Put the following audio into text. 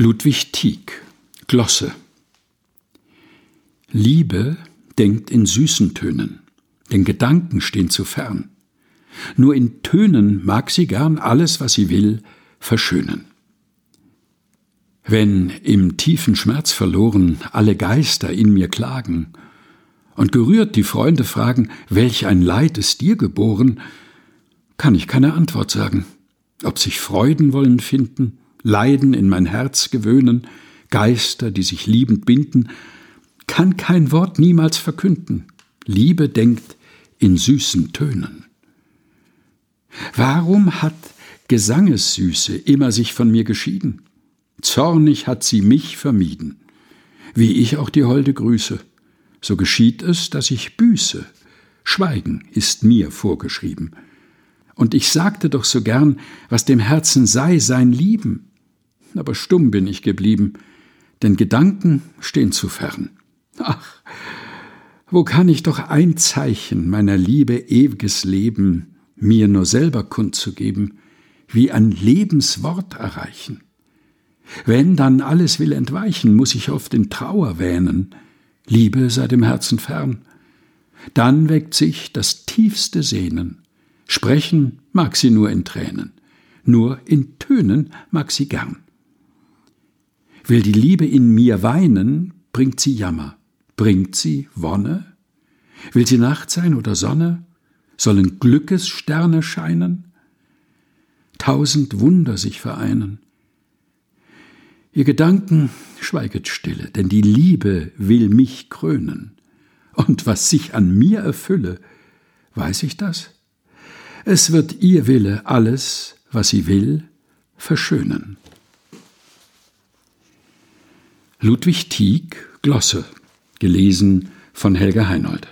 Ludwig Tieck Glosse Liebe denkt in süßen Tönen, denn Gedanken stehen zu fern. Nur in Tönen mag sie gern alles, was sie will, verschönen. Wenn im tiefen Schmerz verloren alle Geister in mir klagen und gerührt die Freunde fragen, welch ein Leid ist dir geboren, kann ich keine Antwort sagen, ob sich Freuden wollen finden, Leiden in mein Herz gewöhnen, Geister, die sich liebend binden, kann kein Wort niemals verkünden. Liebe denkt in süßen Tönen. Warum hat Gesangessüße immer sich von mir geschieden? Zornig hat sie mich vermieden, wie ich auch die Holde grüße. So geschieht es, dass ich büße. Schweigen ist mir vorgeschrieben. Und ich sagte doch so gern, was dem Herzen sei, sein Lieben aber stumm bin ich geblieben, denn Gedanken stehen zu fern. Ach, wo kann ich doch ein Zeichen meiner Liebe ewiges Leben mir nur selber kundzugeben, wie ein Lebenswort erreichen? Wenn dann alles will entweichen, muss ich oft in Trauer wähnen, Liebe sei dem Herzen fern. Dann weckt sich das tiefste Sehnen, sprechen mag sie nur in Tränen, nur in Tönen mag sie gern. Will die Liebe in mir weinen, bringt sie Jammer, bringt sie Wonne? Will sie Nacht sein oder Sonne? Sollen Glückessterne scheinen? Tausend Wunder sich vereinen. Ihr Gedanken schweiget stille, denn die Liebe will mich krönen. Und was sich an mir erfülle, weiß ich das? Es wird ihr Wille alles, was sie will, verschönen. Ludwig Tieck Glosse, gelesen von Helga Heinold.